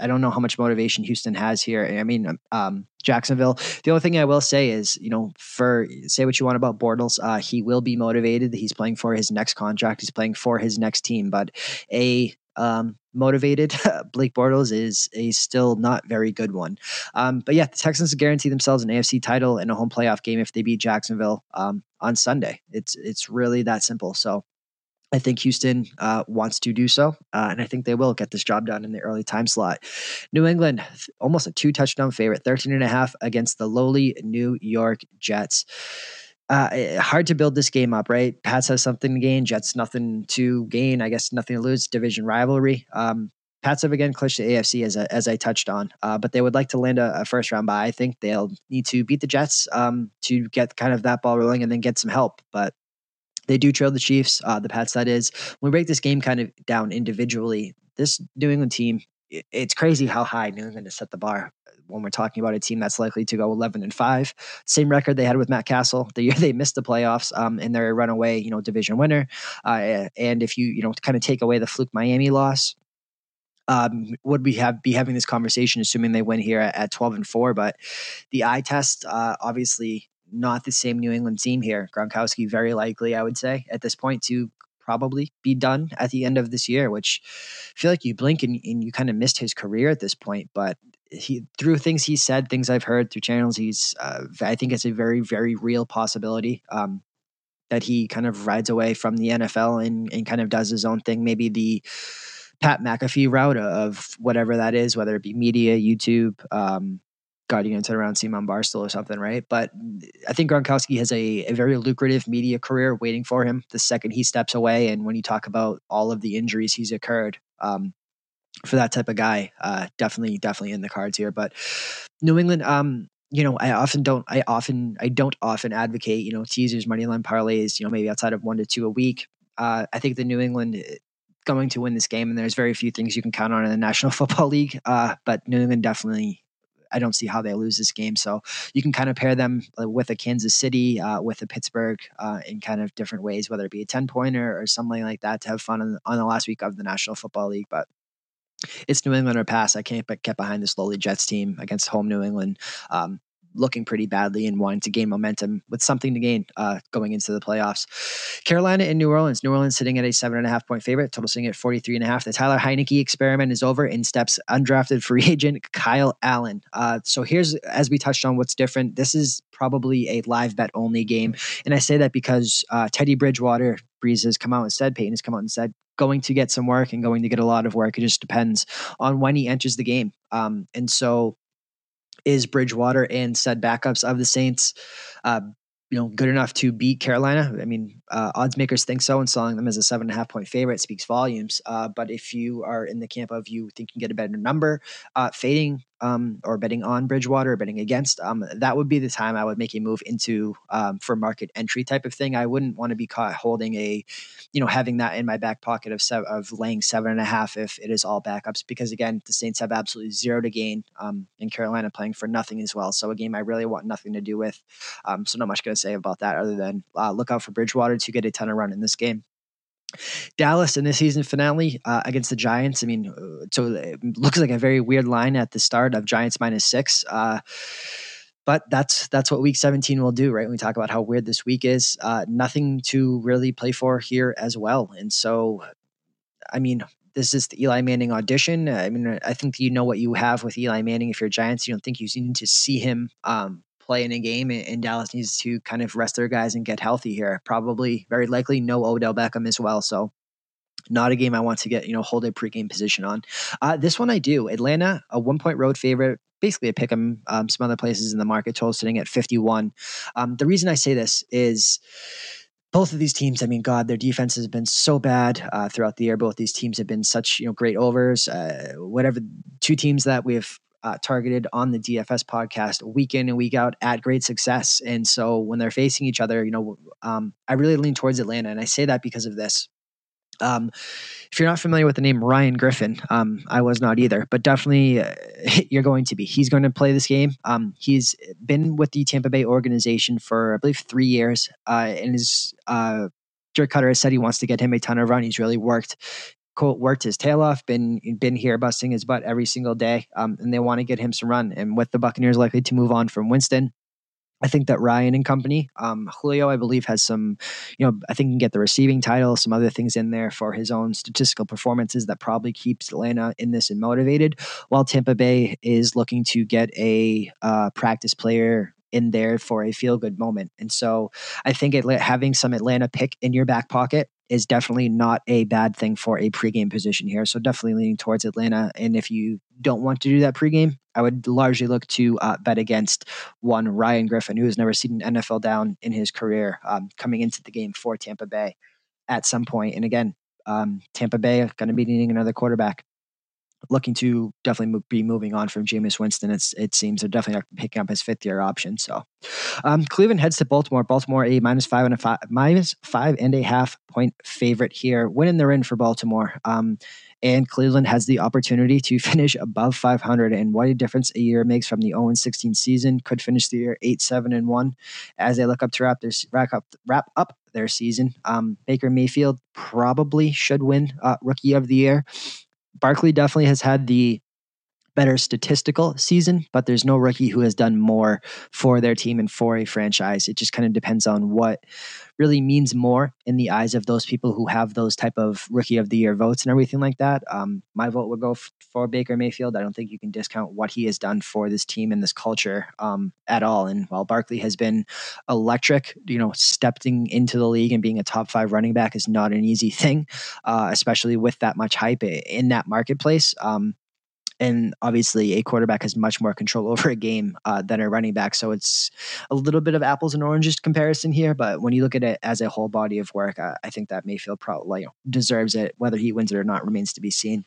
I don't know how much motivation Houston has here. I mean, um, Jacksonville. The only thing I will say is, you know, for say what you want about Bortles, uh, he will be motivated. He's playing for his next contract. He's playing for his next team. But a um, motivated. Blake Bortles is a still not very good one. Um, but yeah, the Texans guarantee themselves an AFC title and a home playoff game if they beat Jacksonville um, on Sunday. It's it's really that simple. So I think Houston uh, wants to do so, uh, and I think they will get this job done in the early time slot. New England, almost a two touchdown favorite, 13 and a half against the lowly New York Jets uh, eh, hard to build this game up, right? Pats has something to gain, Jets nothing to gain. I guess nothing to lose. Division rivalry. Um, Pats have again clinched the AFC as, a, as I touched on, uh, but they would like to land a, a, first round bye. I think they'll need to beat the Jets um, to get kind of that ball rolling and then get some help. But they do trail the Chiefs, uh, the Pats. That is, when we break this game kind of down individually, this New England team, it's crazy how high New England has set the bar when we're talking about a team that's likely to go 11 and 5 same record they had with matt cassel the year they missed the playoffs um, and they're a runaway you know division winner uh, and if you you know kind of take away the fluke miami loss um, would we have be having this conversation assuming they win here at, at 12 and 4 but the eye test uh, obviously not the same new england team here gronkowski very likely i would say at this point to probably be done at the end of this year, which I feel like you blink and, and you kind of missed his career at this point. But he through things he said, things I've heard through channels, he's uh, I think it's a very very real possibility um, that he kind of rides away from the NFL and and kind of does his own thing. Maybe the Pat McAfee route of whatever that is, whether it be media, YouTube. Um, God, you can turn around Simon Barstool or something, right? But I think Gronkowski has a, a very lucrative media career waiting for him the second he steps away. And when you talk about all of the injuries he's occurred, um, for that type of guy, uh, definitely, definitely in the cards here. But New England, um, you know, I often don't, I often, I don't often advocate, you know, teasers, money line parlays, you know, maybe outside of one to two a week. Uh, I think the New England eh, going to win this game, and there's very few things you can count on in the National Football League. Uh, but New England definitely, I don't see how they lose this game. So you can kind of pair them uh, with a Kansas City, uh, with a Pittsburgh, uh, in kind of different ways, whether it be a ten pointer or something like that to have fun on, on the last week of the National Football League. But it's New England or pass. I can't get behind this lowly Jets team against home New England. Um, looking pretty badly and wanting to gain momentum with something to gain uh, going into the playoffs. Carolina and New Orleans. New Orleans sitting at a seven and a half point favorite, total sitting at 43 and a half. The Tyler Heinicke experiment is over In steps undrafted free agent Kyle Allen. Uh, so here's, as we touched on, what's different. This is probably a live bet only game. And I say that because uh, Teddy Bridgewater, Brees has come out and said, Payton has come out and said, going to get some work and going to get a lot of work. It just depends on when he enters the game. Um, and so is Bridgewater and said backups of the Saints, uh, you know, good enough to beat Carolina? I mean, uh, odds makers think so, and selling them as a seven and a half point favorite speaks volumes. Uh, but if you are in the camp of you think you can get a better number, uh, fading um, or betting on Bridgewater or betting against, um, that would be the time I would make a move into um, for market entry type of thing. I wouldn't want to be caught holding a, you know, having that in my back pocket of of laying seven and a half if it is all backups because again the Saints have absolutely zero to gain, um, in Carolina playing for nothing as well. So a game I really want nothing to do with. Um, so not much going to say about that other than uh, look out for Bridgewater to get a ton of run in this game. Dallas in the season finale uh, against the Giants. I mean, uh, so it looks like a very weird line at the start of Giants minus six. Uh, but that's that's what week 17 will do, right? When we talk about how weird this week is, uh, nothing to really play for here as well. And so, I mean, this is the Eli Manning audition. I mean, I think you know what you have with Eli Manning. If you're Giants, you don't think you need to see him um, play in a game, and Dallas needs to kind of rest their guys and get healthy here. Probably, very likely, no Odell Beckham as well. So, not a game I want to get you know hold a pregame position on. Uh, this one I do. Atlanta, a one point road favorite basically a pick 'em. Um, some other places in the market total sitting at 51. Um, the reason I say this is both of these teams, I mean, God, their defense has been so bad uh, throughout the year. Both these teams have been such you know great overs. Uh, whatever two teams that we have uh, targeted on the DFS podcast week in and week out at great success. And so when they're facing each other, you know, um, I really lean towards Atlanta, and I say that because of this. Um, if you're not familiar with the name Ryan Griffin, um, I was not either, but definitely uh, you're going to be. He's going to play this game. Um, he's been with the Tampa Bay organization for, I believe, three years, uh, and his uh, Dirk Koetter has said he wants to get him a ton of run. He's really worked quote worked his tail off, been been here busting his butt every single day, um, and they want to get him some run. And with the Buccaneers likely to move on from Winston, I think that Ryan and company, um, Julio, I believe, has some, you know, I think can get the receiving title, some other things in there for his own statistical performances that probably keeps Atlanta in this and motivated. While Tampa Bay is looking to get a uh, practice player in there for a feel good moment. And so I think it, having some Atlanta pick in your back pocket is definitely not a bad thing for a pregame position here. So definitely leaning towards Atlanta. And if you don't want to do that pregame, I would largely look to uh, bet against one Ryan Griffin, who has never seen an NFL down in his career, um, coming into the game for Tampa Bay at some point. And again, um, Tampa Bay going to be needing another quarterback looking to definitely be moving on from Jameis Winston. It's, it seems they're definitely picking up his fifth year option. So um, Cleveland heads to Baltimore. Baltimore a minus five and a five minus five and a half point favorite here, winning the in for Baltimore. Um, and Cleveland has the opportunity to finish above 500. And what a difference a year makes from the 0 16 season. Could finish the year 8 7 and 1 as they look up to wrap, their, wrap, up, wrap up their season. Um, Baker Mayfield probably should win uh, Rookie of the Year. Barkley definitely has had the better statistical season, but there's no rookie who has done more for their team and for a franchise. It just kind of depends on what really means more in the eyes of those people who have those type of rookie of the year votes and everything like that. Um, my vote would go f- for Baker Mayfield. I don't think you can discount what he has done for this team and this culture um, at all. And while Barkley has been electric, you know, stepping into the league and being a top five running back is not an easy thing, uh, especially with that much hype in that marketplace. Um, and obviously a quarterback has much more control over a game uh, than a running back. So it's a little bit of apples and oranges comparison here. But when you look at it as a whole body of work, I, I think that Mayfield probably deserves it. Whether he wins it or not remains to be seen.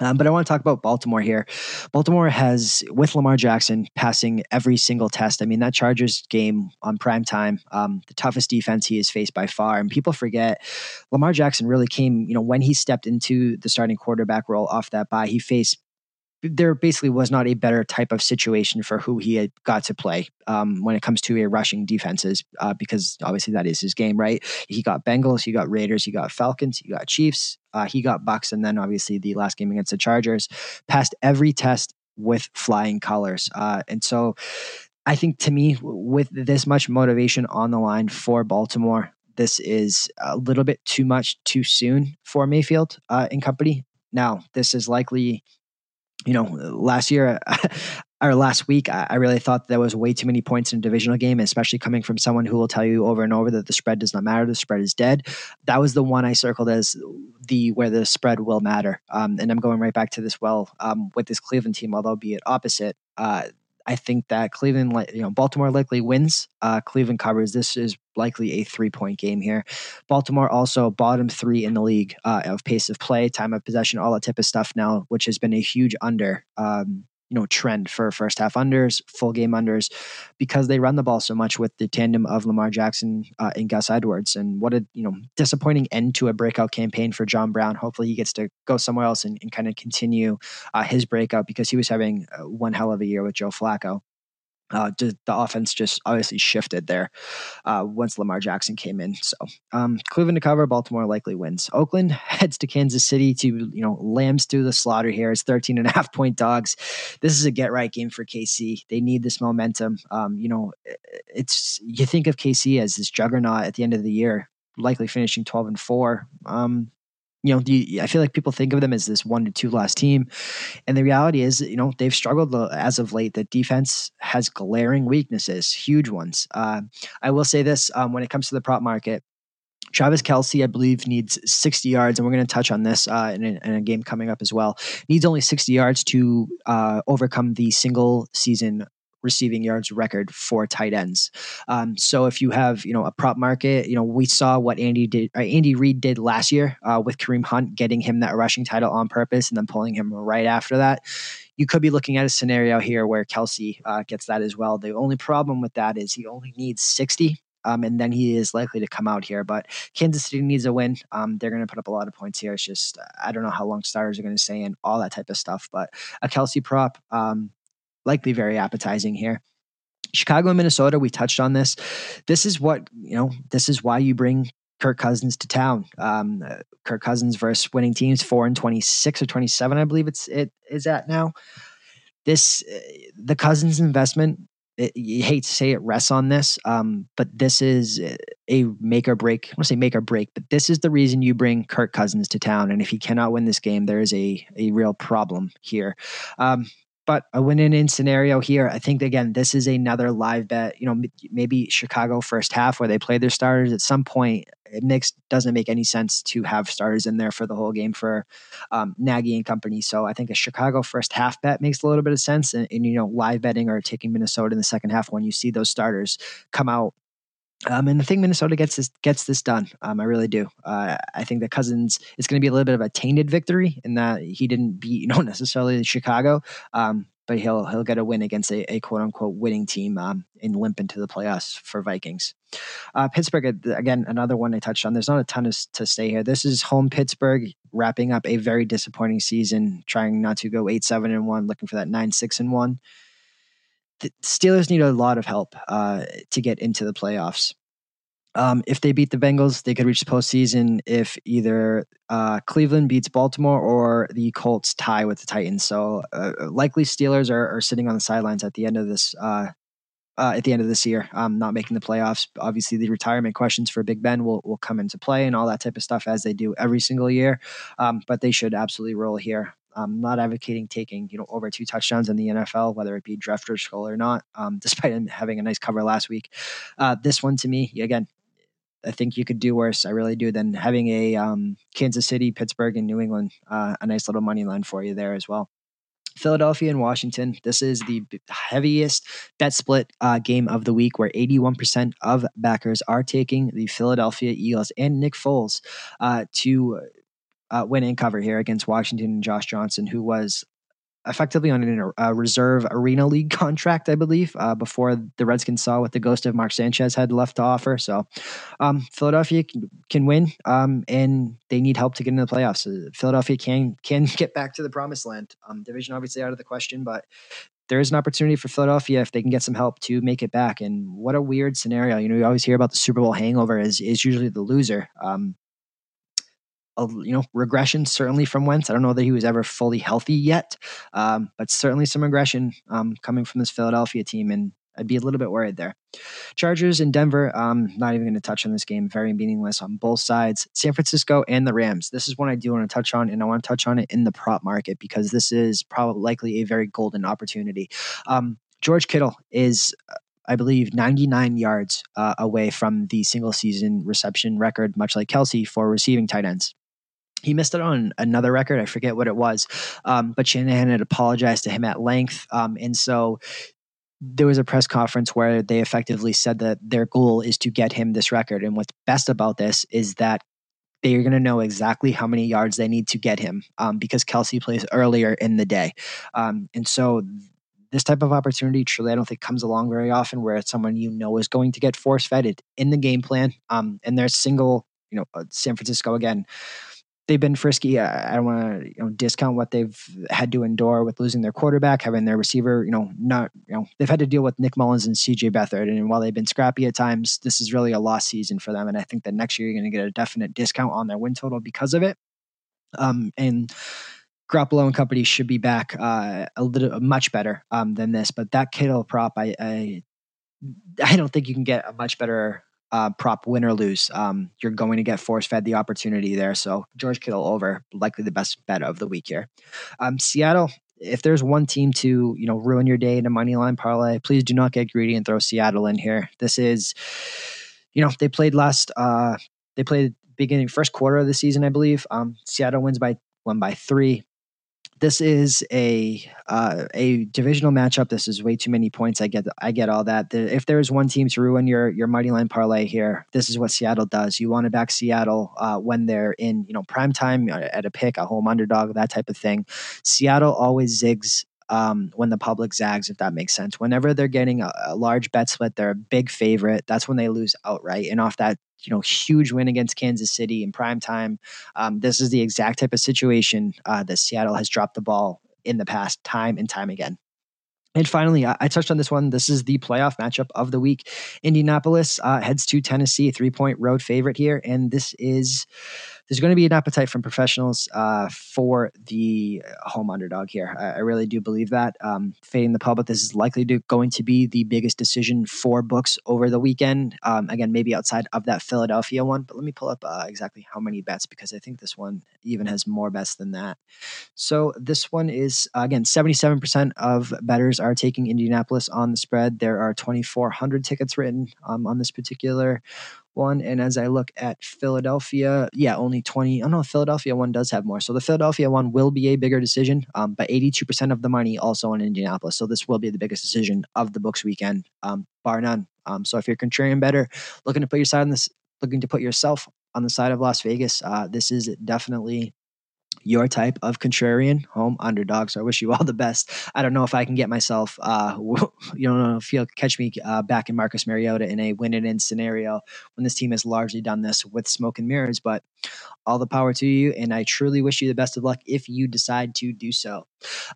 Um, but I want to talk about Baltimore here. Baltimore has, with Lamar Jackson passing every single test. I mean, that Chargers game on prime time, um, the toughest defense he has faced by far. And people forget Lamar Jackson really came, you know, when he stepped into the starting quarterback role off that bye, he faced there basically was not a better type of situation for who he had got to play um, when it comes to a rushing defenses, uh, because obviously that is his game, right? He got Bengals, he got Raiders, he got Falcons, he got Chiefs, uh, he got Bucks, and then obviously the last game against the Chargers passed every test with flying colors. Uh, and so I think to me, with this much motivation on the line for Baltimore, this is a little bit too much too soon for Mayfield uh, and company. Now, this is likely you know, last year or last week, I really thought there was way too many points in a divisional game, especially coming from someone who will tell you over and over that the spread does not matter. The spread is dead. That was the one I circled as the where the spread will matter. Um, and I'm going right back to this well um, with this Cleveland team, although be it opposite. Uh, I think that Cleveland, you know, Baltimore likely wins. Uh, Cleveland covers. This is likely a three point game here. Baltimore also bottom three in the league uh, of pace of play, time of possession, all that type of stuff now, which has been a huge under. Um, you know trend for first half unders, full game unders, because they run the ball so much with the tandem of Lamar Jackson uh, and Gus Edwards. And what a you know disappointing end to a breakout campaign for John Brown. Hopefully he gets to go somewhere else and, and kind of continue uh, his breakout because he was having uh, one hell of a year with Joe Flacco uh, the offense just obviously shifted there uh, once Lamar Jackson came in. So um, Cleveland to cover, Baltimore likely wins. Oakland heads to Kansas City to you know lambs through the slaughter here as 13 and a half point dogs. This is a get right game for KC. They need this momentum. Um, you know, it's you think of KC as this juggernaut at the end of the year, likely finishing 12 and four. Um, you know, I feel like people think of them as this one to two loss team, and the reality is, you know, they've struggled as of late. The defense has glaring weaknesses, huge ones. Uh, I will say this: um, when it comes to the prop market, Travis Kelce, I believe, needs 60 yards, and we're going to touch on this uh, in, a, in, a, game coming up as well. Needs only 60 yards to uh, overcome the single season receiving yards record for tight ends. Um, so if you have you know a prop market, you know we saw what Andy did, uh, Andy Reid did last year uh, with Kareem Hunt, getting him that rushing title on purpose and then pulling him right after that. You could be looking at a scenario here where Kelce uh, gets that as well. The only problem with that is he only needs 60 um, and then he is likely to come out here. But Kansas City needs a win. Um, they're going to put up a lot of points here. It's just I don't know how long starters are going to stay in, all that type of stuff. But a Kelce prop, um, likely very appetizing here. Chicago and Minnesota, we touched on this. This is what, you know, this is why you bring Kirk Cousins to town. Um, uh, Kirk Cousins versus winning teams, four and 26 or 27, I believe it's, it is at now. This, uh, the Cousins investment, it, you hate to say it rests on this, um, but this is a make or break. I want to say make or break, but this is the reason you bring Kirk Cousins to town. And if he cannot win this game, there is a, a real problem here. Um, but a win in scenario here. I think again, this is another live bet. You know, maybe Chicago first half where they play their starters. At some point, it makes doesn't make any sense to have starters in there for the whole game for um, Nagy and company. So I think a Chicago first half bet makes a little bit of sense. And, and you know, live betting or taking Minnesota in the second half when you see those starters come out um, and I think Minnesota gets this gets this done. Um, I really do. Uh, I think that Cousins is going to be a little bit of a tainted victory in that he didn't beat you know necessarily Chicago, um, but he'll he'll get a win against a, a quote unquote winning team um, and limp into the playoffs for Vikings. Uh, Pittsburgh again, another one I touched on. There's not a ton to stay here. This is home Pittsburgh wrapping up a very disappointing season, trying not to go eight seven and one, looking for that nine six and one the Steelers need a lot of help uh, to get into the playoffs. Um, if they beat the Bengals, they could reach the postseason if either uh, Cleveland beats Baltimore or the Colts tie with the Titans. So uh, likely Steelers are, are, sitting on the sidelines at the end of this uh, uh, at the end of this year, um, not making the playoffs. Obviously, the retirement questions for Big Ben will, will come into play and all that type of stuff as they do every single year. Um, but they should absolutely roll here. I'm not advocating taking you know over two touchdowns in the NFL, whether it be draft or school or not. Um, despite him having a nice cover last week, uh, this one to me again, I think you could do worse. I really do than having a um, Kansas City, Pittsburgh, and New England. Uh, a nice little money line for you there as well. Philadelphia and Washington. This is the heaviest bet split uh, game of the week, where 81% of backers are taking the Philadelphia Eagles and Nick Foles uh, to uh, win and cover here against Washington and Josh Johnson, who was effectively on a reserve arena league contract, I believe, uh, before the Redskins saw what the ghost of Mark Sanchez had left to offer. So um, Philadelphia can, can win, um, and they need help to get into the playoffs. Uh, Philadelphia can can get back to the promised land. Um, division obviously out of the question, but there is an opportunity for Philadelphia if they can get some help to make it back. And what a weird scenario. You know, you always hear about the Super Bowl hangover is is usually the loser. Um, you know regression certainly from Wentz. I don't know that he was ever fully healthy yet, um, but certainly some regression um, coming from this Philadelphia team, and I'd be a little bit worried there. Chargers in Denver. Um, not even going to touch on this game. Very meaningless on both sides. San Francisco and the Rams. This is one I do want to touch on, and I want to touch on it in the prop market because this is probably likely a very golden opportunity. Um, George Kittle is I believe, 99 yards uh, away from the single season reception record, much like Kelce for receiving tight ends he missed it on another record. I forget what it was, um, but Shanahan had apologized to him at length, um, and so there was a press conference where they effectively said that their goal is to get him this record. And what's best about this is that they're going to know exactly how many yards they need to get him um, because Kelce plays earlier in the day, um, and so this type of opportunity truly I don't think comes along very often where it's someone you know is going to get force fed in the game plan. Um, and there's single, you know, uh, San Francisco again they've been frisky. I, don't want to you know discount what they've had to endure with losing their quarterback, having their receiver, you know, not you know they've had to deal with Nick Mullens and C.J. Beathard, and while they've been scrappy at times, this is really a lost season for them. And I think that next year you're going to get a definite discount on their win total because of it. Um, and Garoppolo and company should be back uh, a little much better um, than this, but that Kittle prop, I, I I don't think you can get a much better uh, prop win or lose. Um, you're going to get force fed the opportunity there. So George Kittle over, likely the best bet of the week here. Um, Seattle. If there's one team to you know ruin your day in a money line parlay, please do not get greedy and throw Seattle in here. This is, you know, they played last uh, they played beginning first quarter of the season, I believe. Um, Seattle wins by one by three this is a uh, a divisional matchup. This is way too many points. I get I get all that. The, if there's one team to ruin your your money line parlay here, this is what Seattle does. You want to back Seattle uh, when they're in you know prime time at a pick, a home underdog, that type of thing. Seattle always zigs um, when the public zags, if that makes sense. Whenever they're getting a, a, large bet split, they're a big favorite. That's when they lose outright. And off that, you know, huge win against Kansas City in prime time, um, this is the exact type of situation uh, that Seattle has dropped the ball in the past, time and time again. And finally, I, touched on this one. This is the playoff matchup of the week. Indianapolis uh, heads to Tennessee, three point road favorite here. And this is there's going to be an appetite from professionals uh, for the home underdog here. I, I really do believe that. Um, fading the public, this is likely to, going to be the biggest decision for books over the weekend. Um, again, maybe outside of that Philadelphia one, but let me pull up uh, exactly how many bets because I think this one even has more bets than that. So this one is again 77% of bettors are taking Indianapolis on the spread. There are 2,400 tickets written um, on this particular one. And as I look at Philadelphia, yeah, only 20. I don't know, Philadelphia one does have more. So the Philadelphia one will be a bigger decision, um, but 82% of the money also in Indianapolis. So this will be the biggest decision of the books weekend, um, bar none. Um, so if you're contrarian better, looking to put your side on this, looking to put yourself on the side of Las Vegas, uh, this is definitely your type of contrarian home underdog. So I wish you all the best. I don't know if I can get myself, uh, you know, if you'll catch me uh, back in Marcus Mariota in a win and in scenario when this team has largely done this with smoke and mirrors. But all the power to you, and I truly wish you the best of luck if you decide to do so.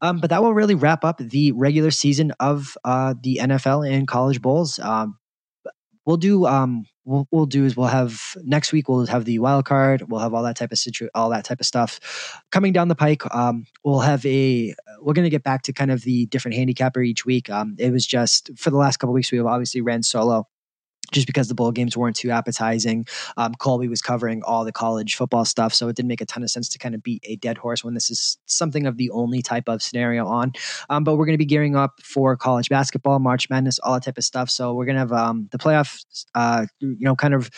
Um, but that will really wrap up the regular season of uh, the NFL and college bowls. Um, we'll do um what we'll do is we'll have next week we'll have the wild card. We'll have all that type of situ all that type of stuff. Coming down the pike um we'll have a we're going to get back to kind of the different handicapper each week. Um it was just for the last couple weeks we have obviously ran solo just because the bowl games weren't too appetizing. Um, Colby was covering all the college football stuff, so it didn't make a ton of sense to kind of beat a dead horse when this is something of the only type of scenario on. Um, but we're going to be gearing up for college basketball, March Madness, all that type of stuff. So we're going to have um, the playoff, uh, you know, kind of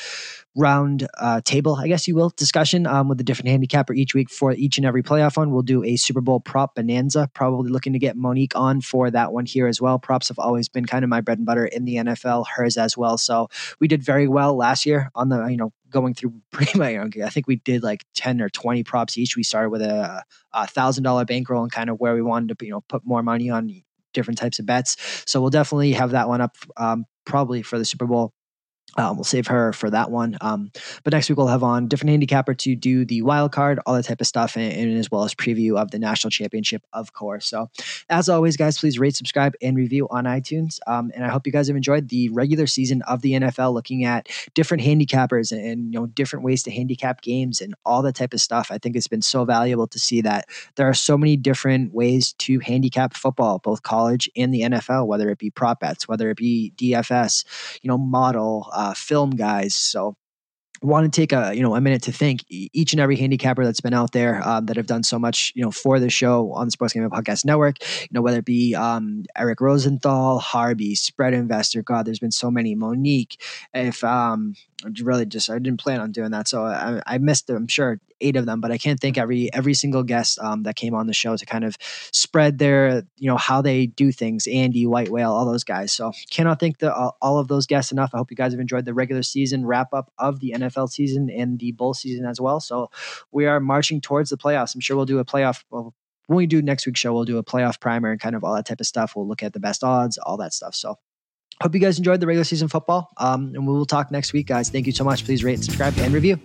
round uh, table, I guess you will, discussion um, with a different handicapper each week for each and every playoff one. We'll do a Super Bowl prop bonanza. Probably looking to get Monique on for that one here as well. Props have always been kind of my bread and butter in the NFL, hers as well. So we did very well last year on the you know going through pretty much. I think we did like ten or twenty props each. We started with a thousand dollar bankroll and kind of where we wanted to you know put more money on different types of bets. So we'll definitely have that one up um, probably for the Super Bowl um, we'll save her for that one. Um, but next week we'll have on different handicapper to do the wild card, all that type of stuff, and, and, as well as preview of the national championship, of course. So, as always, guys, please rate, subscribe, and review on iTunes. Um, and I hope you guys have enjoyed the regular season of the NFL, looking at different handicappers and, and you know different ways to handicap games and all that type of stuff. I think it's been so valuable to see that there are so many different ways to handicap football, both college and the NFL, whether it be prop bets, whether it be DFS, you know, model. Uh, uh, film guys. So want to take a you know a minute to thank each and every handicapper that's been out there um, that have done so much you know for the show on the Sports Gambling Podcast Network. You know whether it be um, Eric Rosenthal, Harvey, Spread Investor. God, there's been so many. Monique. If um, really just I didn't plan on doing that, so I, I missed. I'm sure eight of them, but I can't thank every every single guest um, that came on the show to kind of spread their you know how they do things. Andy, White Whale, all those guys. So cannot thank the all of those guests enough. I hope you guys have enjoyed the regular season wrap up of the NFL season and the bowl season as well. So we are marching towards the playoffs. I'm sure we'll do a playoff. Well, when we do next week's show, we'll do a playoff primer and kind of all that type of stuff. We'll look at the best odds, all that stuff. So hope you guys enjoyed the regular season football. Um, and we will talk next week, guys. Thank you so much. Please rate, subscribe, and review.